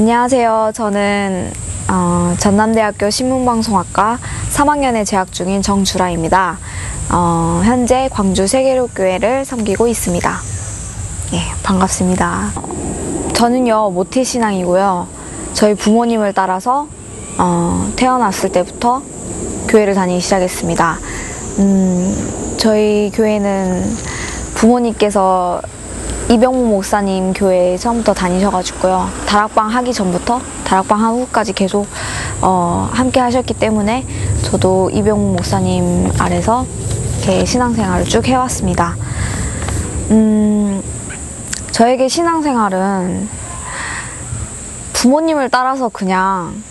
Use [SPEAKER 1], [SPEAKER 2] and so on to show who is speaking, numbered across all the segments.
[SPEAKER 1] 안녕하세요. 저는 어, 전남대학교 신문방송학과 3학년에 재학 중인 정주라입니다. 어, 현재 광주 세계로교회를 섬기고 있습니다. 예, 반갑습니다. 저는요 모태신앙이고요. 저희 부모님을 따라서 어, 태어났을 때부터 교회를 다니기 시작했습니다. 음, 저희 교회는 부모님께서 이병무 목사님 교회에 처음부터 다니셔가지고요. 다락방 하기 전부터 다락방 한 후까지 계속 어, 함께 하셨기 때문에 저도 이병무 목사님 아래서 이렇게 신앙생활을 쭉 해왔습니다. 음, 저에게 신앙생활은 부모님을 따라서 그냥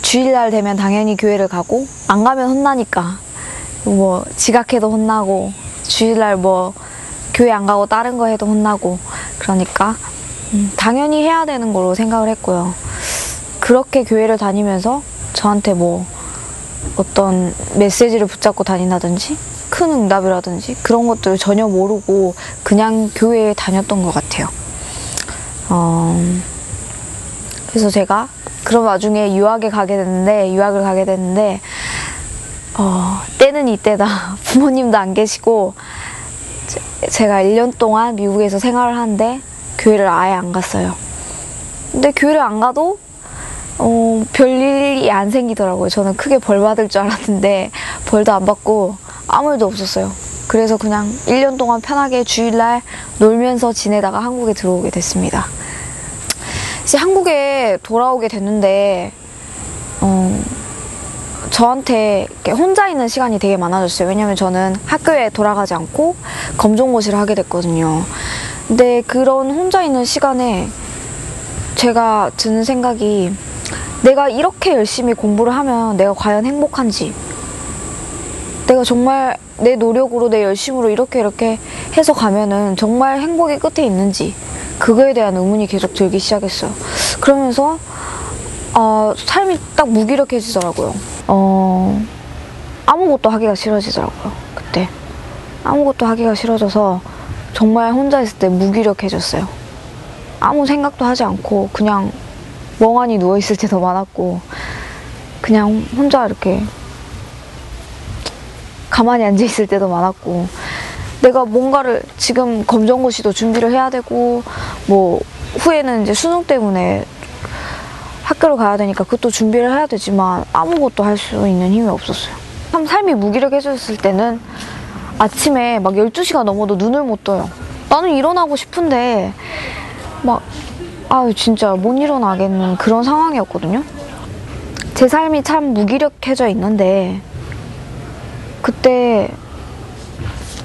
[SPEAKER 1] 주일날 되면 당연히 교회를 가고 안 가면 혼나니까 뭐 지각해도 혼나고 주일날 뭐 교회 안 가고 다른 거 해도 혼나고 그러니까 음, 당연히 해야 되는 걸로 생각을 했고요. 그렇게 교회를 다니면서 저한테 뭐 어떤 메시지를 붙잡고 다닌다든지 큰 응답이라든지 그런 것들을 전혀 모르고 그냥 교회에 다녔던 것 같아요. 어, 그래서 제가 그런 와중에 유학에 가게 됐는데 유학을 가게 됐는데 어, 때는 이때다 부모님도 안 계시고 제- 제가 1년 동안 미국에서 생활을 하는데 교회를 아예 안 갔어요. 근데 교회를 안 가도 어, 별일이 안 생기더라고요. 저는 크게 벌 받을 줄 알았는데 벌도 안 받고 아무 일도 없었어요. 그래서 그냥 1년 동안 편하게 주일날 놀면서 지내다가 한국에 들어오게 됐습니다. 이제 한국에 돌아오게 됐는데 어, 저한테 혼자 있는 시간이 되게 많아졌어요. 왜냐면 저는 학교에 돌아가지 않고 검정고시를 하게 됐거든요. 근데 그런 혼자 있는 시간에 제가 드는 생각이 내가 이렇게 열심히 공부를 하면 내가 과연 행복한지 내가 정말 내 노력으로 내 열심으로 이렇게 이렇게 해서 가면은 정말 행복의 끝에 있는지 그거에 대한 의문이 계속 들기 시작했어요. 그러면서 어, 삶이 딱 무기력해지더라고요. 어, 아무것도 하기가 싫어지더라고요. 그때 아무것도 하기가 싫어져서 정말 혼자 있을 때 무기력해졌어요. 아무 생각도 하지 않고 그냥 멍하니 누워 있을 때도 많았고 그냥 혼자 이렇게 가만히 앉아 있을 때도 많았고 내가 뭔가를 지금 검정고시도 준비를 해야 되고 뭐 후에는 이제 수능 때문에 학교를 가야 되니까 그것도 준비를 해야 되지만 아무것도 할 수 있는 힘이 없었어요. 참 삶이 무기력해졌을 때는 아침에 막 12시가 넘어도 눈을 못 떠요. 나는 일어나고 싶은데 막 아유 진짜 못 일어나겠는 그런 상황이었거든요. 제 삶이 참 무기력해져 있는데 그때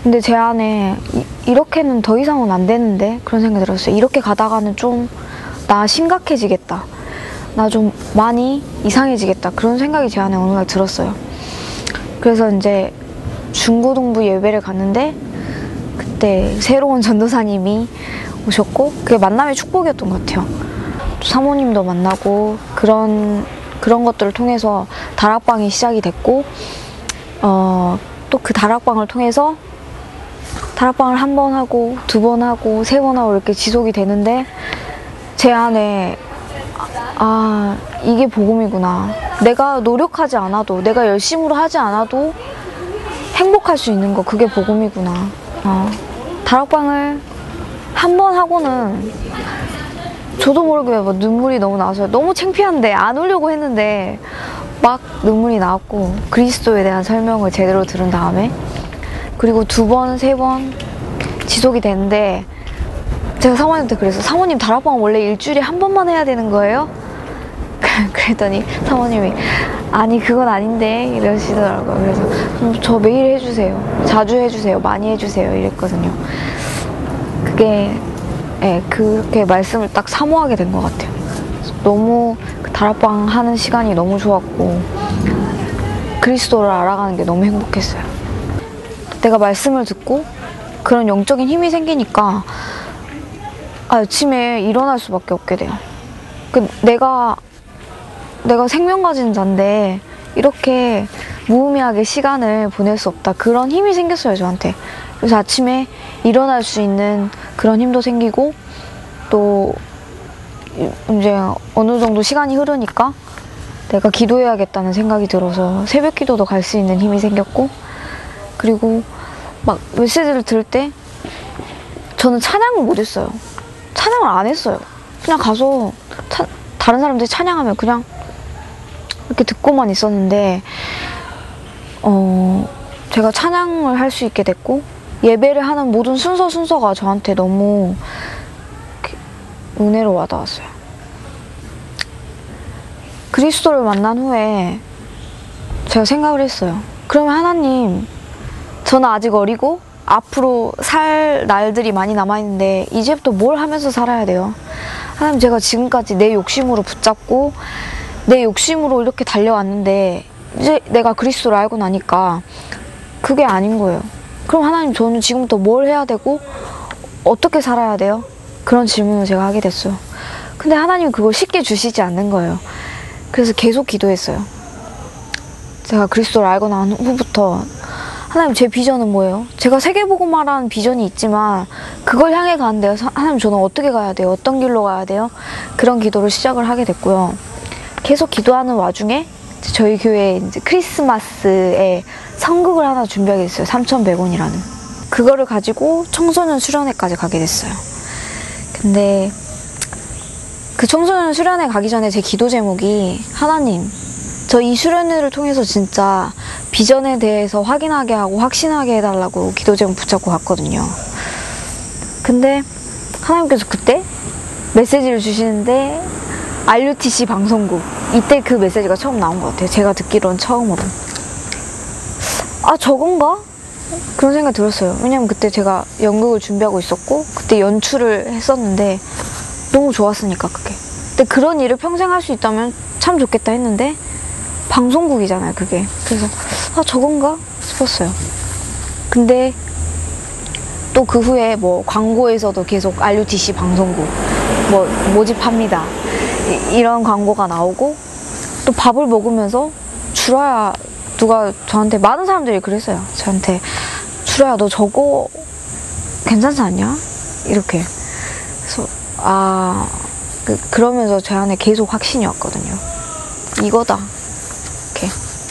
[SPEAKER 1] 근데 제 안에 이, 이렇게는 더 이상은 안 되는데 그런 생각이 들었어요. 이렇게 가다가는 좀 나 심각해지겠다. 나 좀 많이 이상해지겠다. 그런 생각이 제 안에 어느 날 들었어요. 그래서 이제 중고등부 예배를 갔는데 그때 새로운 전도사님이 오셨고 그게 만남의 축복이었던 것 같아요. 사모님도 만나고 그런 그런 것들을 통해서 다락방이 시작이 됐고 어, 또 그 다락방을 통해서 다락방을 한 번 하고 두 번 하고 세 번 하고 이렇게 지속이 되는데 제 안에 아 이게 복음이구나. 내가 노력하지 않아도 내가 열심으로 하지 않아도 행복할 수 있는 거 그게 복음이구나. 어, 다락방을 한 번 하고는 저도 모르게 막 눈물이 너무 나와서 너무 창피한데 안 울려고 했는데 막 눈물이 나왔고 그리스도에 대한 설명을 제대로 들은 다음에 그리고 두 번, 세 번 지속이 되는데 제가 사모님한테 그래서 사모님 다락방 원래 일주일에 한 번만 해야 되는 거예요? 그랬더니 사모님이 아니 그건 아닌데 이러시더라고요. 그래서 음, 저 매일 해주세요. 자주 해주세요. 많이 해주세요. 이랬거든요. 그게 예, 그렇게 말씀을 딱 사모하게 된 것 같아요. 너무 그 다락방 하는 시간이 너무 좋았고 그리스도를 알아가는 게 너무 행복했어요. 내가 말씀을 듣고 그런 영적인 힘이 생기니까 아침에 일어날 수밖에 없게 돼요. 그 내가 내가 생명 가진 자인데 이렇게 무의미하게 시간을 보낼 수 없다 그런 힘이 생겼어요 저한테. 그래서 아침에 일어날 수 있는 그런 힘도 생기고 또 이제 어느 정도 시간이 흐르니까 내가 기도해야겠다는 생각이 들어서 새벽 기도도 갈 수 있는 힘이 생겼고 그리고 막 메시지를 들을 때 저는 찬양을 못 했어요. 찬양을 안 했어요. 그냥 가서 차- 다른 사람들이 찬양하면 그냥 이렇게 듣고만 있었는데 어 제가 찬양을 할 수 있게 됐고 예배를 하는 모든 순서 순서가 저한테 너무 은혜로 와닿았어요. 그리스도를 만난 후에 제가 생각을 했어요. 그러면 하나님, 저는 아직 어리고 앞으로 살 날들이 많이 남아있는데 이제부터 뭘 하면서 살아야 돼요? 하나님, 제가 지금까지 내 욕심으로 붙잡고 내 욕심으로 이렇게 달려왔는데 이제 내가 그리스도를 알고 나니까 그게 아닌 거예요. 그럼 하나님, 저는 지금부터 뭘 해야 되고 어떻게 살아야 돼요? 그런 질문을 제가 하게 됐어요. 근데 하나님 그걸 쉽게 주시지 않는 거예요. 그래서 계속 기도했어요. 제가 그리스도를 알고 난 후부터 하나님 제 비전은 뭐예요? 제가 세계보고말하는 비전이 있지만 그걸 향해 가는데요. 사- 하나님 저는 어떻게 가야 돼요? 어떤 길로 가야 돼요? 그런 기도를 시작을 하게 됐고요. 계속 기도하는 와중에 저희 교회에 이제 크리스마스에 성극을 하나 준비하게 됐어요. 3,100원이라는. 그거를 가지고 청소년 수련회까지 가게 됐어요. 근데 그 청소년 수련회 가기 전에 제 기도 제목이 하나님 저 이 수련회를 통해서 진짜 비전에 대해서 확인하게 하고 확신하게 해달라고 기도 제목 붙잡고 갔거든요. 근데 하나님께서 그때 메시지를 주시는데 RUTC 방송국 이때 그 메시지가 처음 나온 것 같아요. 제가 듣기로는 처음으로. 아 저건가? 그런 생각이 들었어요. 왜냐면 그때 제가 연극을 준비하고 있었고 그때 연출을 했었는데 너무 좋았으니까 그게. 근데 그런 일을 평생 할 수 있다면 참 좋겠다 했는데 방송국이잖아요 그게. 그래서 아 저건가? 싶었어요. 근데 또 그 후에 뭐 광고에서도 계속 RUTC 방송국 뭐 모집합니다. 이, 이런 광고가 나오고 또 밥을 먹으면서 주라야 누가 저한테 많은 사람들이 그랬어요. 저한테 주라야 너 저거 괜찮지 않냐? 이렇게. 그래서 아 그, 그러면서 제 안에 계속 확신이 왔거든요. 이거다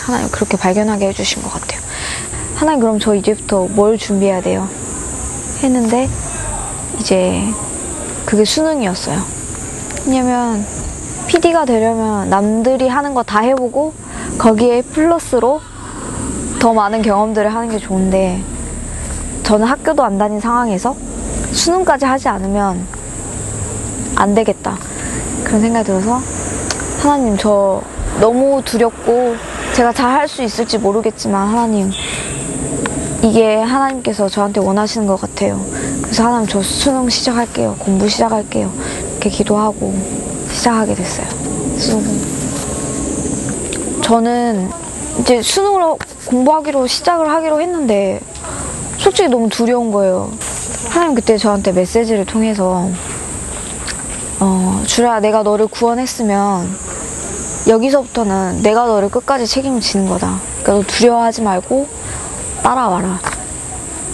[SPEAKER 1] 하나님 그렇게 발견하게 해주신 것 같아요. 하나님 그럼 저 이제부터 뭘 준비해야 돼요? 했는데 이제 그게 수능이었어요. 왜냐면 PD가 되려면 남들이 하는 거 다 해보고 거기에 플러스로 더 많은 경험들을 하는 게 좋은데 저는 학교도 안 다닌 상황에서 수능까지 하지 않으면 안 되겠다. 그런 생각이 들어서 하나님 저 너무 두렵고 제가 잘 할 수 있을지 모르겠지만 하나님 이게 하나님께서 저한테 원하시는 것 같아요. 그래서 하나님 저 수능 시작할게요. 공부 시작할게요. 이렇게 기도하고 시작하게 됐어요. 수능. 저는 이제 수능을 공부하기로 시작을 하기로 했는데 솔직히 너무 두려운 거예요. 하나님 그때 저한테 메시지를 통해서 어, 주라 내가 너를 구원했으면 여기서부터는 내가 너를 끝까지 책임을 지는 거다. 그러니까 너 두려워하지 말고 따라와라.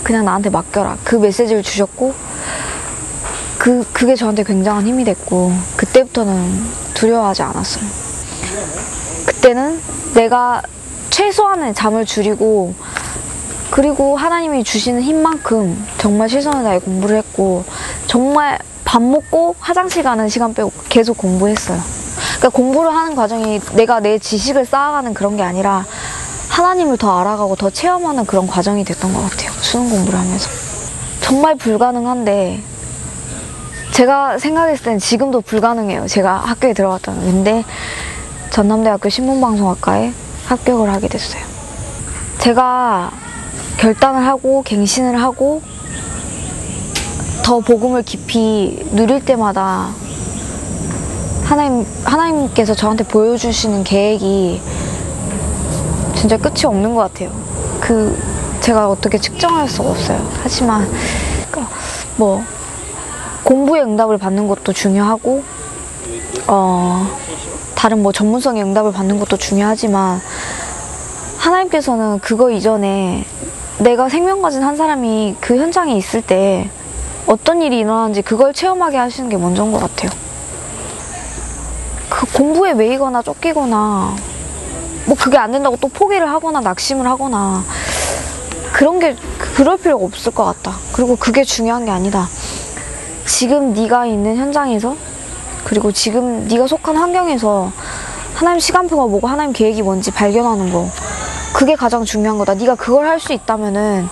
[SPEAKER 1] 그냥 나한테 맡겨라. 그 메시지를 주셨고, 그, 그게 저한테 굉장한 힘이 됐고, 그때부터는 두려워하지 않았어요. 그때는 내가 최소한의 잠을 줄이고, 그리고 하나님이 주시는 힘만큼 정말 최선을 다해 공부를 했고, 정말 밥 먹고 화장실 가는 시간 빼고 계속 공부했어요. 그러니까 공부를 하는 과정이 내가 내 지식을 쌓아가는 그런 게 아니라 하나님을 더 알아가고 더 체험하는 그런 과정이 됐던 것 같아요. 수능 공부를 하면서. 정말 불가능한데, 제가 생각했을 땐 지금도 불가능해요. 제가 학교에 들어갔다는. 근데 전남대학교 신문방송학과에 합격을 하게 됐어요. 제가 결단을 하고 갱신을 하고 더 복음을 깊이 누릴 때마다 하나님, 하나님께서 저한테 보여주시는 계획이 진짜 끝이 없는 것 같아요. 그 제가 어떻게 측정할 수가 없어요. 하지만 그러니까 뭐 공부의 응답을 받는 것도 중요하고 어 다른 뭐 전문성의 응답을 받는 것도 중요하지만 하나님께서는 그거 이전에 내가 생명 가진 한 사람이 그 현장에 있을 때 어떤 일이 일어나는지 그걸 체험하게 하시는 게 먼저인 것 같아요. 공부에 매이거나 쫓기거나 뭐 그게 안 된다고 또 포기를 하거나 낙심을 하거나 그런 게 그럴 필요가 없을 것 같다. 그리고 그게 중요한 게 아니다. 지금 네가 있는 현장에서 그리고 지금 네가 속한 환경에서 하나님 시간표가 뭐고 하나님 계획이 뭔지 발견하는 거 그게 가장 중요한 거다. 네가 그걸 할 수 있다면은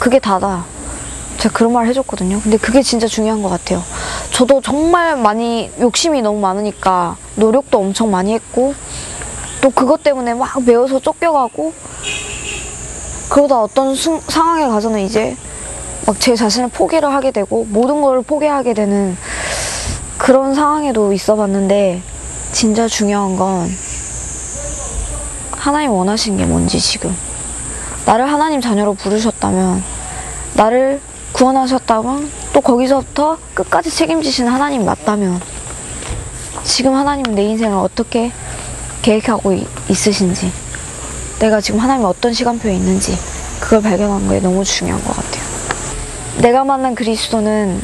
[SPEAKER 1] 그게 다다. 제가 그런 말 해줬거든요. 근데 그게 진짜 중요한 것 같아요. 저도 정말 많이 욕심이 너무 많으니까 노력도 엄청 많이 했고 또 그것 때문에 막 배워서 쫓겨가고 그러다 어떤 순- 상황에 가서는 이제 막 제 자신을 포기를 하게 되고 모든 걸 포기하게 되는 그런 상황에도 있어 봤는데 진짜 중요한 건 하나님 원하신 게 뭔지 지금. 나를 하나님 자녀로 부르셨다면 나를 구원하셨다면 또 거기서부터 끝까지 책임지시는 하나님 맞다면 지금 하나님은 내 인생을 어떻게 계획하고 이- 있으신지 내가 지금 하나님 어떤 시간표에 있는지 그걸 발견하는 게 너무 중요한 것 같아요. 내가 만난 그리스도는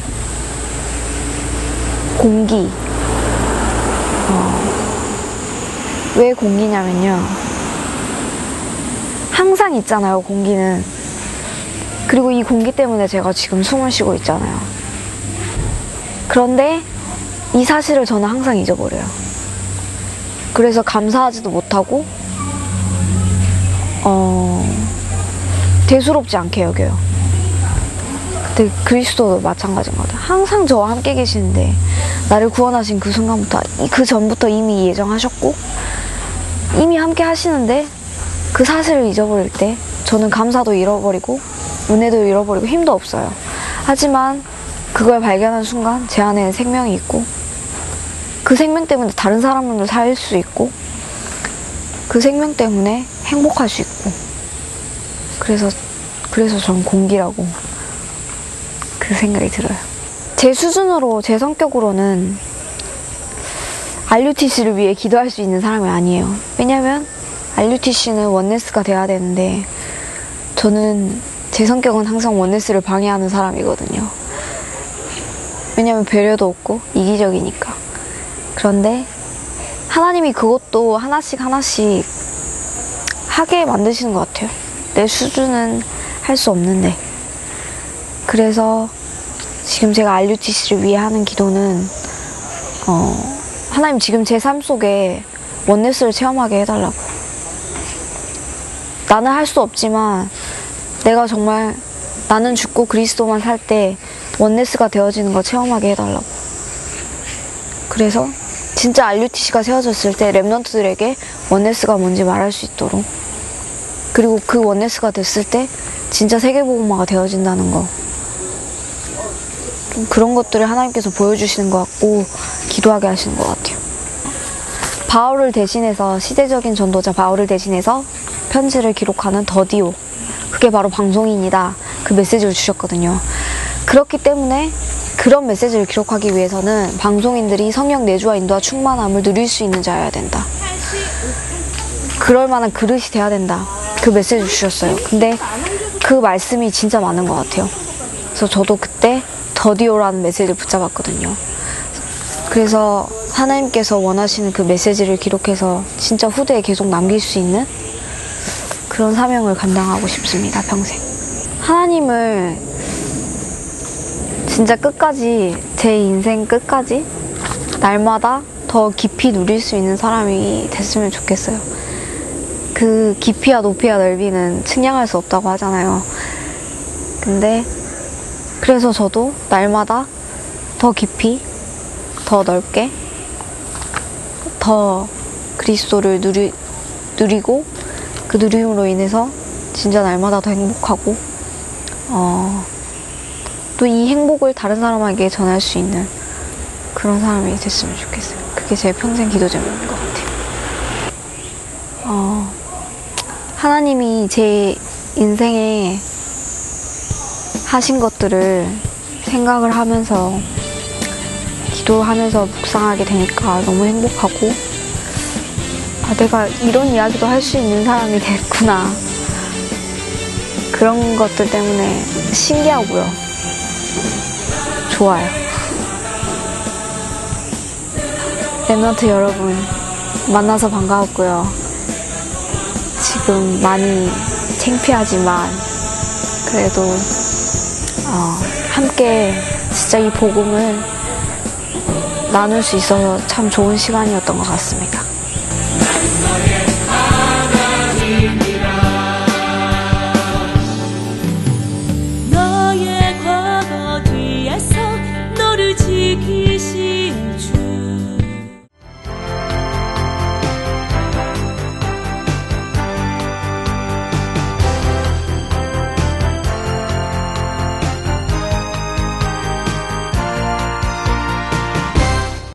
[SPEAKER 1] 공기. 어, 왜 공기냐면요. 항상 있잖아요, 공기는. 그리고 이 공기 때문에 제가 지금 숨을 쉬고 있잖아요. 그런데 이 사실을 저는 항상 잊어버려요. 그래서 감사하지도 못하고, 어, 대수롭지 않게 여겨요. 근데 그리스도도 마찬가지인 것 같아요. 항상 저와 함께 계시는데, 나를 구원하신 그 순간부터, 이- 그 전부터 이미 예정하셨고, 이미 함께 하시는데, 그 사실을 잊어버릴 때, 저는 감사도 잃어버리고, 은혜도 잃어버리고, 힘도 없어요. 하지만, 그걸 발견한 순간, 제 안에 생명이 있고, 그 생명 때문에 다른 사람들도 살 수 있고, 그 생명 때문에 행복할 수 있고, 그래서, 그래서 전 공기라고 그 생각이 들어요. 제 수준으로, 제 성격으로는 RUTC를 위해 기도할 수 있는 사람이 아니에요. 왜냐면 RUTC는 원네스가 돼야 되는데, 저는 제 성격은 항상 원네스를 방해하는 사람이거든요. 왜냐면 배려도 없고 이기적이니까. 그런데 하나님이 그것도 하나씩 하나씩 하게 만드시는 것 같아요. 내 수준은 할 수 없는데. 그래서 지금 제가 RUTC를 위해 하는 기도는, 어, 하나님 지금 제 삶 속에 원네스를 체험하게 해달라고. 나는 할 수 없지만 내가 정말 나는 죽고 그리스도만 살 때 원네스가 되어지는 거 체험하게 해달라고. 그래서 진짜 RUTC가 세워졌을 때 랩런트들에게 원네스가 뭔지 말할 수 있도록 그리고 그 원네스가 됐을 때 진짜 세계복음화가 되어진다는 거. 좀 그런 것들을 하나님께서 보여주시는 것 같고 기도하게 하시는 것 같아요. 바울을 대신해서 시대적인 전도자 바울을 대신해서 편지를 기록하는 더디오. 그게 바로 방송인이다. 그 메시지를 주셨거든요. 그렇기 때문에 그런 메시지를 기록하기 위해서는 방송인들이 성령 내주와 인도와 충만함을 누릴 수 있는 자여야 된다. 그럴 만한 그릇이 돼야 된다. 그 메시지를 주셨어요. 근데 그 말씀이 진짜 많은 것 같아요. 그래서 저도 그때 더디오라는 메시지를 붙잡았거든요. 그래서 하나님께서 원하시는 그 메시지를 기록해서 진짜 후대에 계속 남길 수 있는 그런 사명을 감당하고 싶습니다, 평생. 하나님을 진짜 끝까지, 제 인생 끝까지, 날마다 더 깊이 누릴 수 있는 사람이 됐으면 좋겠어요. 그 깊이와 높이와 넓이는 측량할 수 없다고 하잖아요. 근데, 그래서 저도 날마다 더 깊이, 더 넓게, 더 그리스도를 누리, 누리고, 그 누림으로 인해서 진짜 날마다 더 행복하고, 어, 또 이 행복을 다른 사람에게 전할 수 있는 그런 사람이 됐으면 좋겠어요. 그게 제 평생 기도 제목인 것 같아요. 어, 하나님이 제 인생에 하신 것들을 생각을 하면서 기도하면서 묵상하게 되니까 너무 행복하고 아, 내가 이런 이야기도 할 수 있는 사람이 됐구나. 그런 것들 때문에 신기하고요. 좋아요. 랩런트 여러분 만나서 반가웠고요. 지금 많이 창피하지만 그래도 어, 함께 진짜 이 복음을 나눌 수 있어서 참 좋은 시간이었던 것 같습니다.
[SPEAKER 2] 너의